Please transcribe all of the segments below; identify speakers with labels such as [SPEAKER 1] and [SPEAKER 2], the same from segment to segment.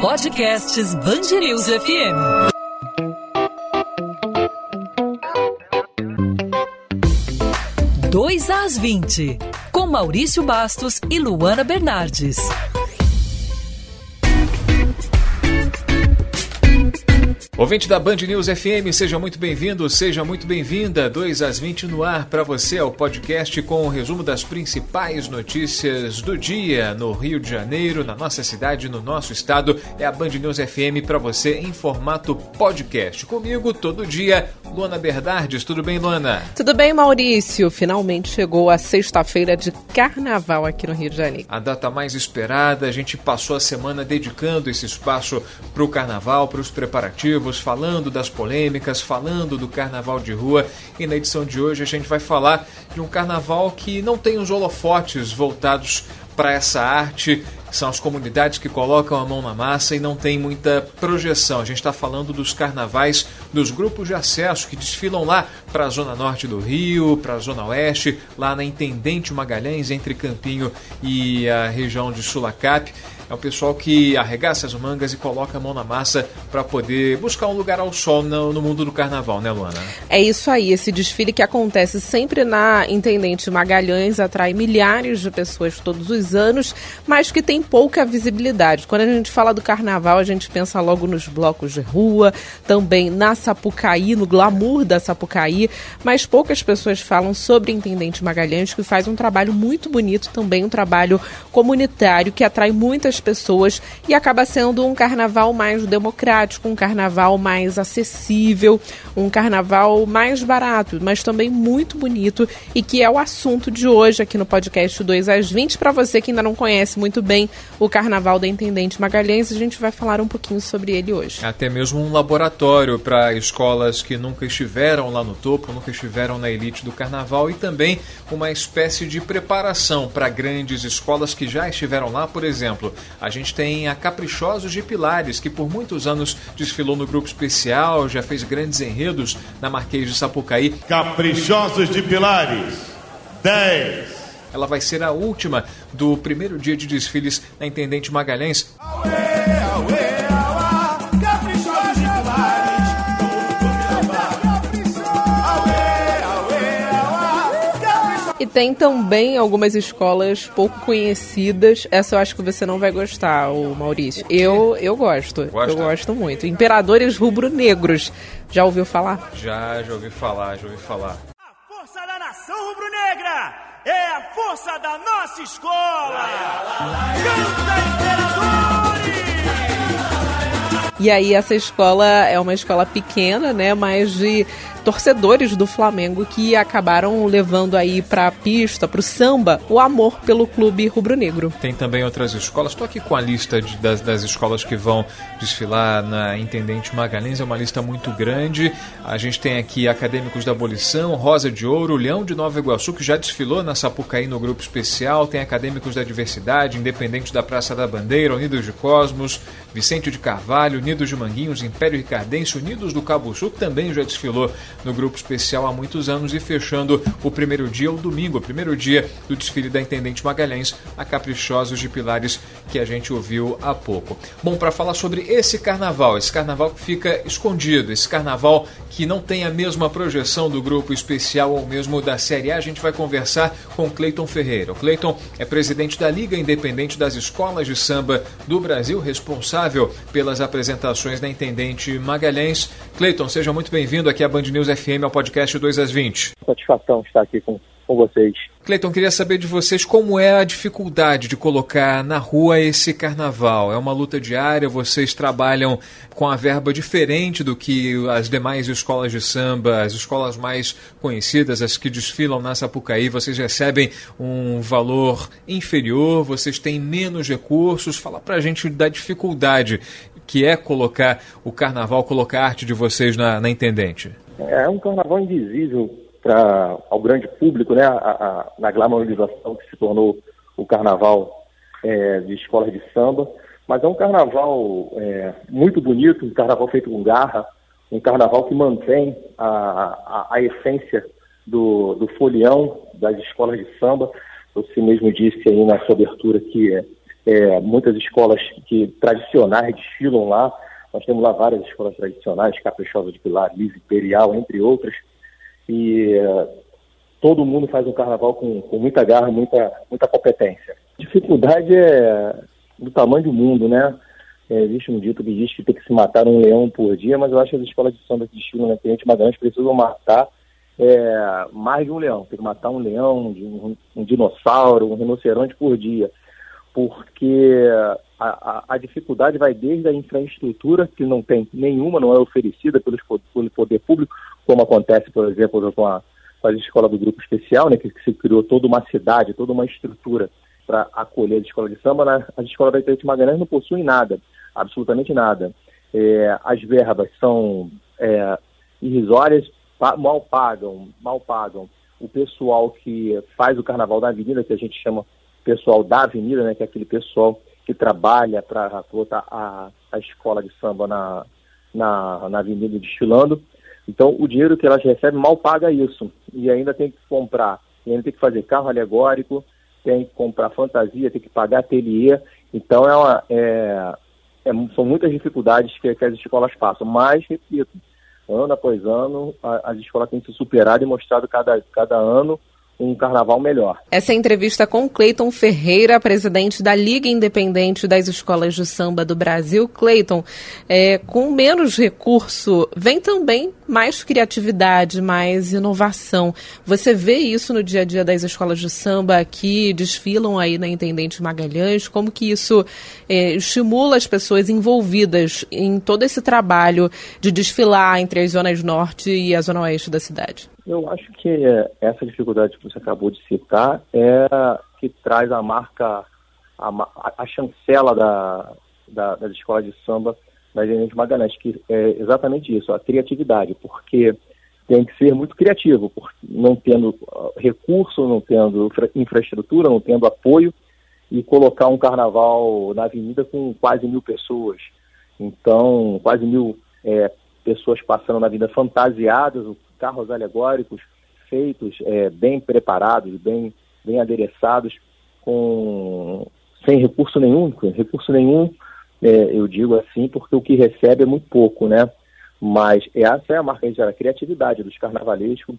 [SPEAKER 1] Podcasts Bangerils FM. Dois às 20, com Maurício Bastos e Luana Bernardes.
[SPEAKER 2] Ouvinte da Band News FM, seja muito bem-vindo, seja muito bem-vinda. 2 às 20 no ar para você, é o podcast com o resumo das principais notícias do dia no Rio de Janeiro, na nossa cidade, no nosso estado. É a Band News FM para você em formato podcast. Comigo todo dia, Luana Bernardes. Tudo bem, Luana?
[SPEAKER 3] Tudo bem, Maurício. Finalmente chegou a sexta-feira de carnaval aqui no Rio de Janeiro.
[SPEAKER 2] A data mais esperada, a gente passou a semana dedicando esse espaço para o carnaval, para os preparativos falando das polêmicas, falando do carnaval de rua. E na edição de hoje a gente vai falar de um carnaval que não tem os holofotes voltados para essa arte. São as comunidades que colocam a mão na massa e não tem muita projeção. A gente está falando dos carnavais dos grupos de acesso que desfilam lá para a zona norte do Rio, para a zona oeste, lá na Intendente Magalhães, entre Campinho e a região de Sulacap. É o pessoal que arregaça as mangas e coloca a mão na massa para poder buscar um lugar ao sol no, no, mundo do carnaval, né, Luana?
[SPEAKER 3] É isso aí. Esse desfile que acontece sempre na Intendente Magalhães atrai milhares de pessoas todos os anos, mas que tem pouca visibilidade. Quando a gente fala do carnaval, a gente pensa logo nos blocos de rua, também na Sapucaí, no glamour da Sapucaí, mas poucas pessoas falam sobre Intendente Magalhães, que faz um trabalho muito bonito também, um trabalho comunitário que atrai muitas pessoas e acaba sendo um carnaval mais democrático, um carnaval mais acessível, um carnaval mais barato, mas também muito bonito e que é o assunto de hoje aqui no podcast 2 às 20. Para você que ainda não conhece muito bem o Carnaval da Intendente Magalhães, a gente vai falar um pouquinho sobre ele hoje.
[SPEAKER 2] Até mesmo um laboratório para escolas que nunca estiveram lá no topo, nunca estiveram na elite do carnaval e também uma espécie de preparação para grandes escolas que já estiveram lá, por exemplo, a gente tem a Caprichosos de Pilares, que por muitos anos desfilou no grupo especial, já fez grandes enredos na Marquês de Sapucaí.
[SPEAKER 4] Caprichosos de Pilares, 10.
[SPEAKER 2] Ela vai ser a última do primeiro dia de desfiles na Intendente Magalhães.
[SPEAKER 3] E tem também algumas escolas pouco conhecidas. Essa eu acho que você não vai gostar, o Maurício. Eu, eu gosto. Gosta? Eu gosto muito. Imperadores Rubro-Negros. Já ouviu falar?
[SPEAKER 2] Já, já ouvi falar, já ouvi falar.
[SPEAKER 5] A força da nação rubro-negra é a força da nossa escola. Canta, Imperadores!
[SPEAKER 3] E aí essa escola é uma escola pequena, né, mas de torcedores do Flamengo que acabaram levando aí para a pista, para o samba, o amor pelo clube rubro-negro.
[SPEAKER 2] Tem também outras escolas. Estou aqui com a lista de, das, das escolas que vão desfilar na Intendente Magalhães. É uma lista muito grande. A gente tem aqui Acadêmicos da Abolição, Rosa de Ouro, Leão de Nova Iguaçu, que já desfilou na Sapucaí no grupo especial. Tem Acadêmicos da Diversidade, Independente da Praça da Bandeira, Unidos de Cosmos, Vicente de Carvalho, Unidos de Manguinhos, Império Ricardense, Unidos do Cabo Sul, que também já desfilou no grupo especial há muitos anos e fechando o primeiro dia, o domingo, o primeiro dia do desfile da Intendente Magalhães, a Caprichosos de Pilares, que a gente ouviu há pouco. Bom, para falar sobre esse carnaval, esse carnaval que fica escondido, esse carnaval que não tem a mesma projeção do grupo especial ou mesmo da Série A, a gente vai conversar com Cleiton Ferreira. O Cleiton é presidente da Liga Independente das Escolas de Samba do Brasil, responsável pelas apresentações da Intendente Magalhães. Cleiton, seja muito bem-vindo aqui à Band News FM, ao podcast 2 às 20.
[SPEAKER 6] Satisfação estar aqui com, com vocês.
[SPEAKER 2] Cleiton, queria saber de vocês como é a dificuldade de colocar na rua esse carnaval. É uma luta diária, vocês trabalham com a verba diferente do que as demais escolas de samba, as escolas mais conhecidas, as que desfilam na Sapucaí, vocês recebem um valor inferior, vocês têm menos recursos. Fala pra gente da dificuldade que é colocar o carnaval, colocar a arte de vocês na, na Intendente.
[SPEAKER 6] É um carnaval invisível para ao grande público, né, a, a, na glamorização que se tornou o carnaval é, de escolas de samba, mas é um carnaval é, muito bonito, um carnaval feito com garra, um carnaval que mantém a, a, a essência do, do folião das escolas de samba, você mesmo disse aí na sua abertura que é, muitas escolas que tradicionais desfilam lá. Nós temos lá várias escolas tradicionais, Caprichosa de Pilar, Liz Imperial, entre outras. E é, todo mundo faz um carnaval com, com muita garra, muita, muita competência. A dificuldade é do tamanho do mundo, né? É, existe um dito que diz que tem que se matar um leão por dia, mas eu acho que as escolas de samba que desfilam na Tenente Magalhães precisam matar é, mais de um leão. Tem que matar um leão, um, um dinossauro, um rinoceronte por dia. Porque a, a, a, dificuldade vai desde a infraestrutura, que não tem nenhuma, não é oferecida pelos, pelo poder público, como acontece, por exemplo, com a, com a escola do Grupo Especial, né, que, que se criou toda uma cidade, toda uma estrutura para acolher a escola de samba. Né? As escolas da Itaúti Magalhães não possuem nada, absolutamente nada. É, as verbas são é, irrisórias, mal pagam, mal pagam o pessoal que faz o carnaval da avenida, que a gente chama pessoal da avenida, né, que é aquele pessoal que trabalha para botar a, a escola de samba na, na, na avenida desfilando. Então, o dinheiro que elas recebem mal paga isso. E ainda tem que comprar, ainda tem que fazer carro alegórico, tem que comprar fantasia, tem que pagar ateliê. Então, é, uma, é, é são muitas dificuldades que, que as escolas passam. Mas, repito, ano após ano, as escolas têm se superado e mostrado cada, cada ano um carnaval melhor.
[SPEAKER 3] Essa é entrevista com Cleiton Ferreira, presidente da Liga Independente das Escolas de Samba do Brasil. Cleiton, é, com menos recurso, vem também mais criatividade, mais inovação. Você vê isso no dia a dia das escolas de samba que desfilam aí na Intendente Magalhães? Como que isso é, estimula as pessoas envolvidas em todo esse trabalho de desfilar entre as zonas norte e a zona oeste da cidade?
[SPEAKER 6] Eu acho que é, essa dificuldade que você acabou de citar é que traz a marca, a, a chancela da, da, das escolas de samba da Gerente Magalhães, que é exatamente isso, a criatividade, porque tem que ser muito criativo, porque não tendo ah, recurso, não tendo infraestrutura, não tendo apoio, e colocar um carnaval na avenida com quase mil pessoas. Então, quase mil é, pessoas passando na vida fantasiadas, carros alegóricos feitos, é, bem preparados, bem, bem adereçados, com, sem recurso nenhum, recurso nenhum, é, eu digo assim, porque o que recebe é muito pouco, né? Mas essa é a marca da criatividade dos carnavalescos,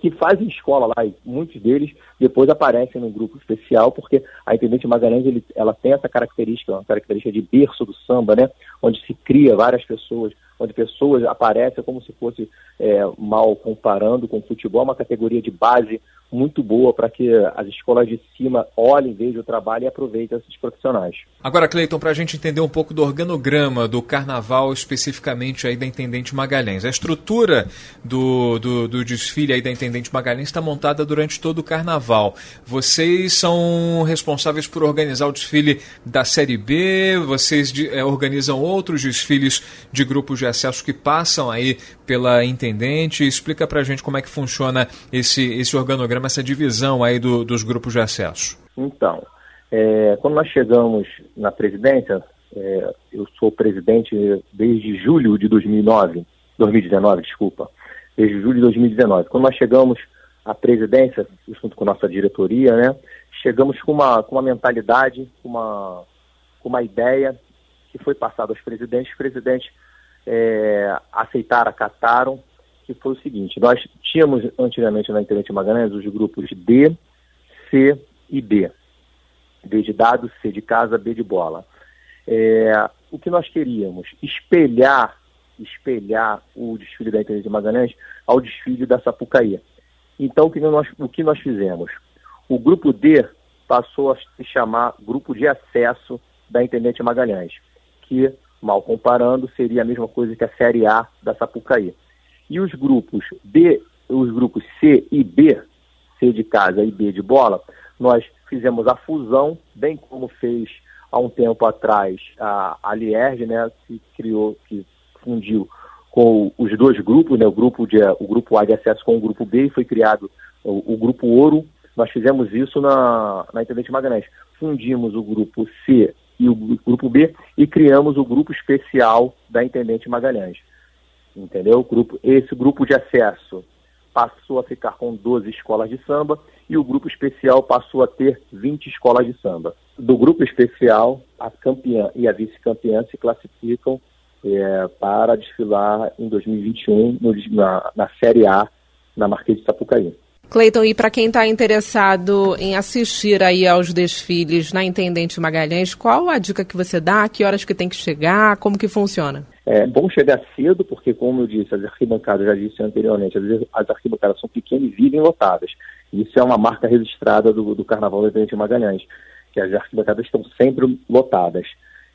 [SPEAKER 6] que fazem escola lá, e muitos deles depois aparecem no grupo especial, porque a Intendente Magalhães ele, ela tem essa característica, uma característica de berço do samba, né? Onde se cria várias pessoas, onde pessoas aparecem como se fosse é, mal comparando com o futebol, uma categoria de base muito boa para que as escolas de cima olhem, vejam o trabalho e aproveitem esses profissionais.
[SPEAKER 2] Agora, Cleiton, para a gente entender um pouco do organograma do carnaval, especificamente aí da Intendente Magalhães. A estrutura do, do, do desfile aí da Intendente Magalhães está montada durante todo o carnaval. Vocês são responsáveis por organizar o desfile da Série B, vocês de, é, organizam outros desfiles de grupos de acesso que passam aí pela Intendente. Explica para a gente como é que funciona esse, esse organograma essa divisão aí do, dos grupos de acesso?
[SPEAKER 6] Então, é, quando nós chegamos na presidência, é, eu sou presidente desde julho de 2009, 2019, desculpa, desde julho de 2019. Quando nós chegamos à presidência, junto com nossa diretoria, né, chegamos com uma, com uma mentalidade, com uma, com uma ideia que foi passada aos presidentes. Os presidentes é, aceitaram, acataram que foi o seguinte: nós tínhamos antigamente na internet Magalhães os grupos D, C e B. D de dado, C de casa, B de bola. É, o que nós queríamos? Espelhar, espelhar o desfile da Internet Magalhães ao desfile da Sapucaí. Então, o que nós, o que nós fizemos? O grupo D passou a se chamar Grupo de Acesso da Intendente Magalhães, que, mal comparando, seria a mesma coisa que a Série A da Sapucaí. E os grupos B, os grupos C e B, C de casa e B de bola, nós fizemos a fusão, bem como fez há um tempo atrás a, a né, que criou, que fundiu com os dois grupos, né, o grupo de o grupo A de acesso com o grupo B, e foi criado o, o grupo Ouro. Nós fizemos isso na, na Intendente Magalhães. Fundimos o grupo C e o grupo B e criamos o grupo especial da Intendente Magalhães entendeu? Grupo, esse grupo de acesso passou a ficar com 12 escolas de samba e o grupo especial passou a ter 20 escolas de samba. Do grupo especial, a campeã e a vice-campeã se classificam é, para desfilar em 2021 no, na, na Série A na Marquês de Sapucaí.
[SPEAKER 3] Cleiton, e para quem está interessado em assistir aí aos desfiles na Intendente Magalhães, qual a dica que você dá? Que horas que tem que chegar? Como que funciona?
[SPEAKER 6] É bom chegar cedo, porque, como eu disse, as arquibancadas, já disse anteriormente, as arquibancadas são pequenas e vivem lotadas. Isso é uma marca registrada do, do Carnaval da Intendente Magalhães, que as arquibancadas estão sempre lotadas.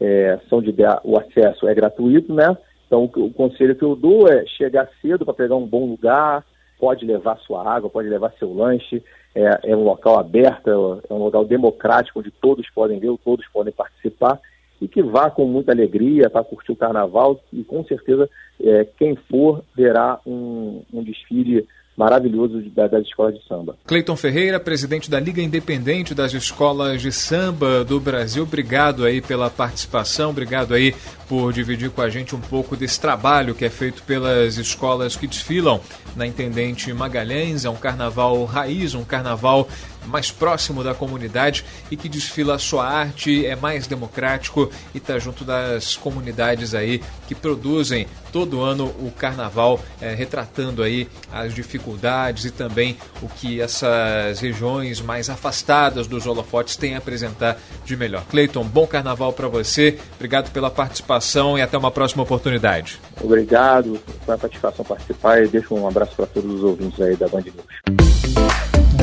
[SPEAKER 6] É, são de, o acesso é gratuito, né? Então, o, o conselho que eu dou é chegar cedo para pegar um bom lugar, pode levar sua água, pode levar seu lanche, é, é um local aberto, é um local democrático, onde todos podem ver, todos podem participar, e que vá com muita alegria para curtir o carnaval, e com certeza é, quem for verá um, um desfile maravilhoso das escolas de samba.
[SPEAKER 2] Cleiton Ferreira, presidente da Liga Independente das Escolas de Samba do Brasil, obrigado aí pela participação, obrigado aí por dividir com a gente um pouco desse trabalho que é feito pelas escolas que desfilam na Intendente Magalhães. É um carnaval raiz, um carnaval mais próximo da comunidade e que desfila a sua arte, é mais democrático e está junto das comunidades aí que produzem todo ano o carnaval, é, retratando aí as dificuldades e também o que essas regiões mais afastadas dos holofotes têm a apresentar de melhor. Cleiton, bom carnaval para você, obrigado pela participação e até uma próxima oportunidade.
[SPEAKER 6] Obrigado, foi uma satisfação participar e deixo um abraço para todos os ouvintes aí da Band News.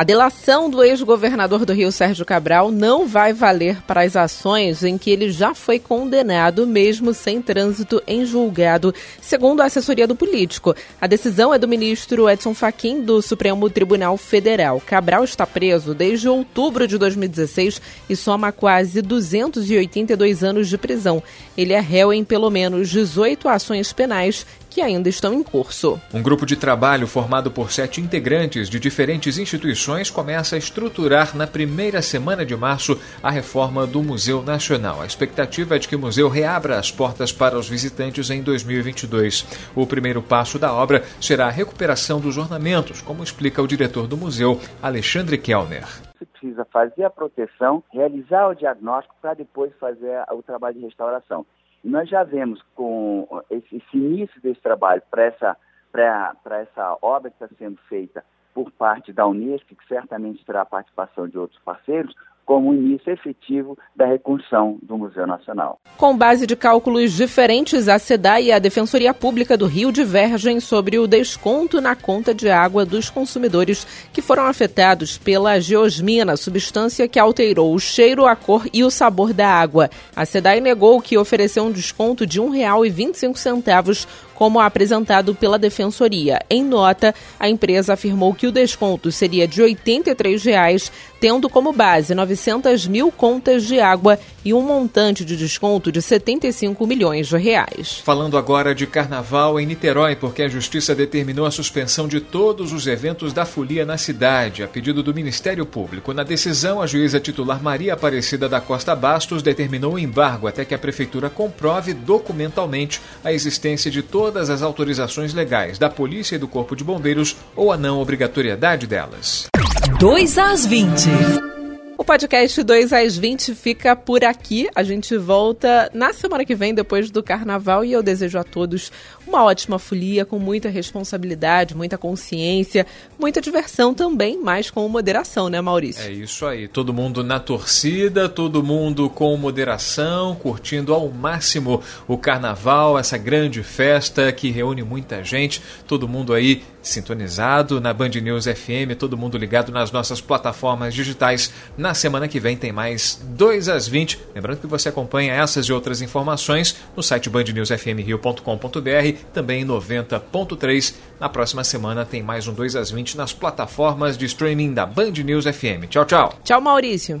[SPEAKER 3] A delação do ex-governador do Rio, Sérgio Cabral, não vai valer para as ações em que ele já foi condenado, mesmo sem trânsito em julgado, segundo a assessoria do político. A decisão é do ministro Edson Fachin, do Supremo Tribunal Federal. Cabral está preso desde outubro de 2016 e soma quase 282 anos de prisão. Ele é réu em pelo menos 18 ações penais que ainda estão em curso.
[SPEAKER 2] Um grupo de trabalho formado por sete integrantes de diferentes instituições começa a estruturar na primeira semana de março a reforma do Museu Nacional. A expectativa é de que o museu reabra as portas para os visitantes em 2022. O primeiro passo da obra será a recuperação dos ornamentos, como explica o diretor do museu, Alexandre Kellner
[SPEAKER 7] Você precisa fazer a proteção, realizar o diagnóstico para depois fazer o trabalho de restauração. Nós já vemos com esse, esse início desse trabalho para essa, essa obra que está sendo feita por parte da Unesco, que certamente terá a participação de outros parceiros, como o início efetivo da reconstrução do Museu Nacional.
[SPEAKER 3] Com base de cálculos diferentes, a SEDAI e a Defensoria Pública do Rio divergem sobre o desconto na conta de água dos consumidores que foram afetados pela geosmina, substância que alterou o cheiro, a cor e o sabor da água. A SEDAI negou que ofereceu um desconto de R$ 1,25 como apresentado pela Defensoria. Em nota, a empresa afirmou que o desconto seria de 83 reais, tendo como base 900 mil contas de água e um montante de desconto de 75 milhões de reais.
[SPEAKER 2] Falando agora de carnaval em Niterói, porque a Justiça determinou a suspensão de todos os eventos da folia na cidade, a pedido do Ministério Público. Na decisão, a juíza titular Maria Aparecida da Costa Bastos determinou o embargo até que a Prefeitura comprove documentalmente a existência de todas todas as autorizações legais da Polícia e do Corpo de Bombeiros ou a não obrigatoriedade delas.
[SPEAKER 1] 2 às 20.
[SPEAKER 3] O podcast 2 às 20 fica por aqui. A gente volta na semana que vem, depois do carnaval, e eu desejo a todos uma ótima folia, com muita responsabilidade, muita consciência, muita diversão também, mas com moderação, né, Maurício?
[SPEAKER 2] É isso aí. Todo mundo na torcida, todo mundo com moderação, curtindo ao máximo o carnaval, essa grande festa que reúne muita gente, todo mundo aí sintonizado na Band News FM, todo mundo ligado nas nossas plataformas digitais na na semana que vem tem mais 2 às 20. Lembrando que você acompanha essas e outras informações no site bandnewsfmrio.com.br, também 90.3. Na próxima semana tem mais um 2 às 20 nas plataformas de streaming da Band News FM. Tchau, tchau.
[SPEAKER 3] Tchau, Maurício.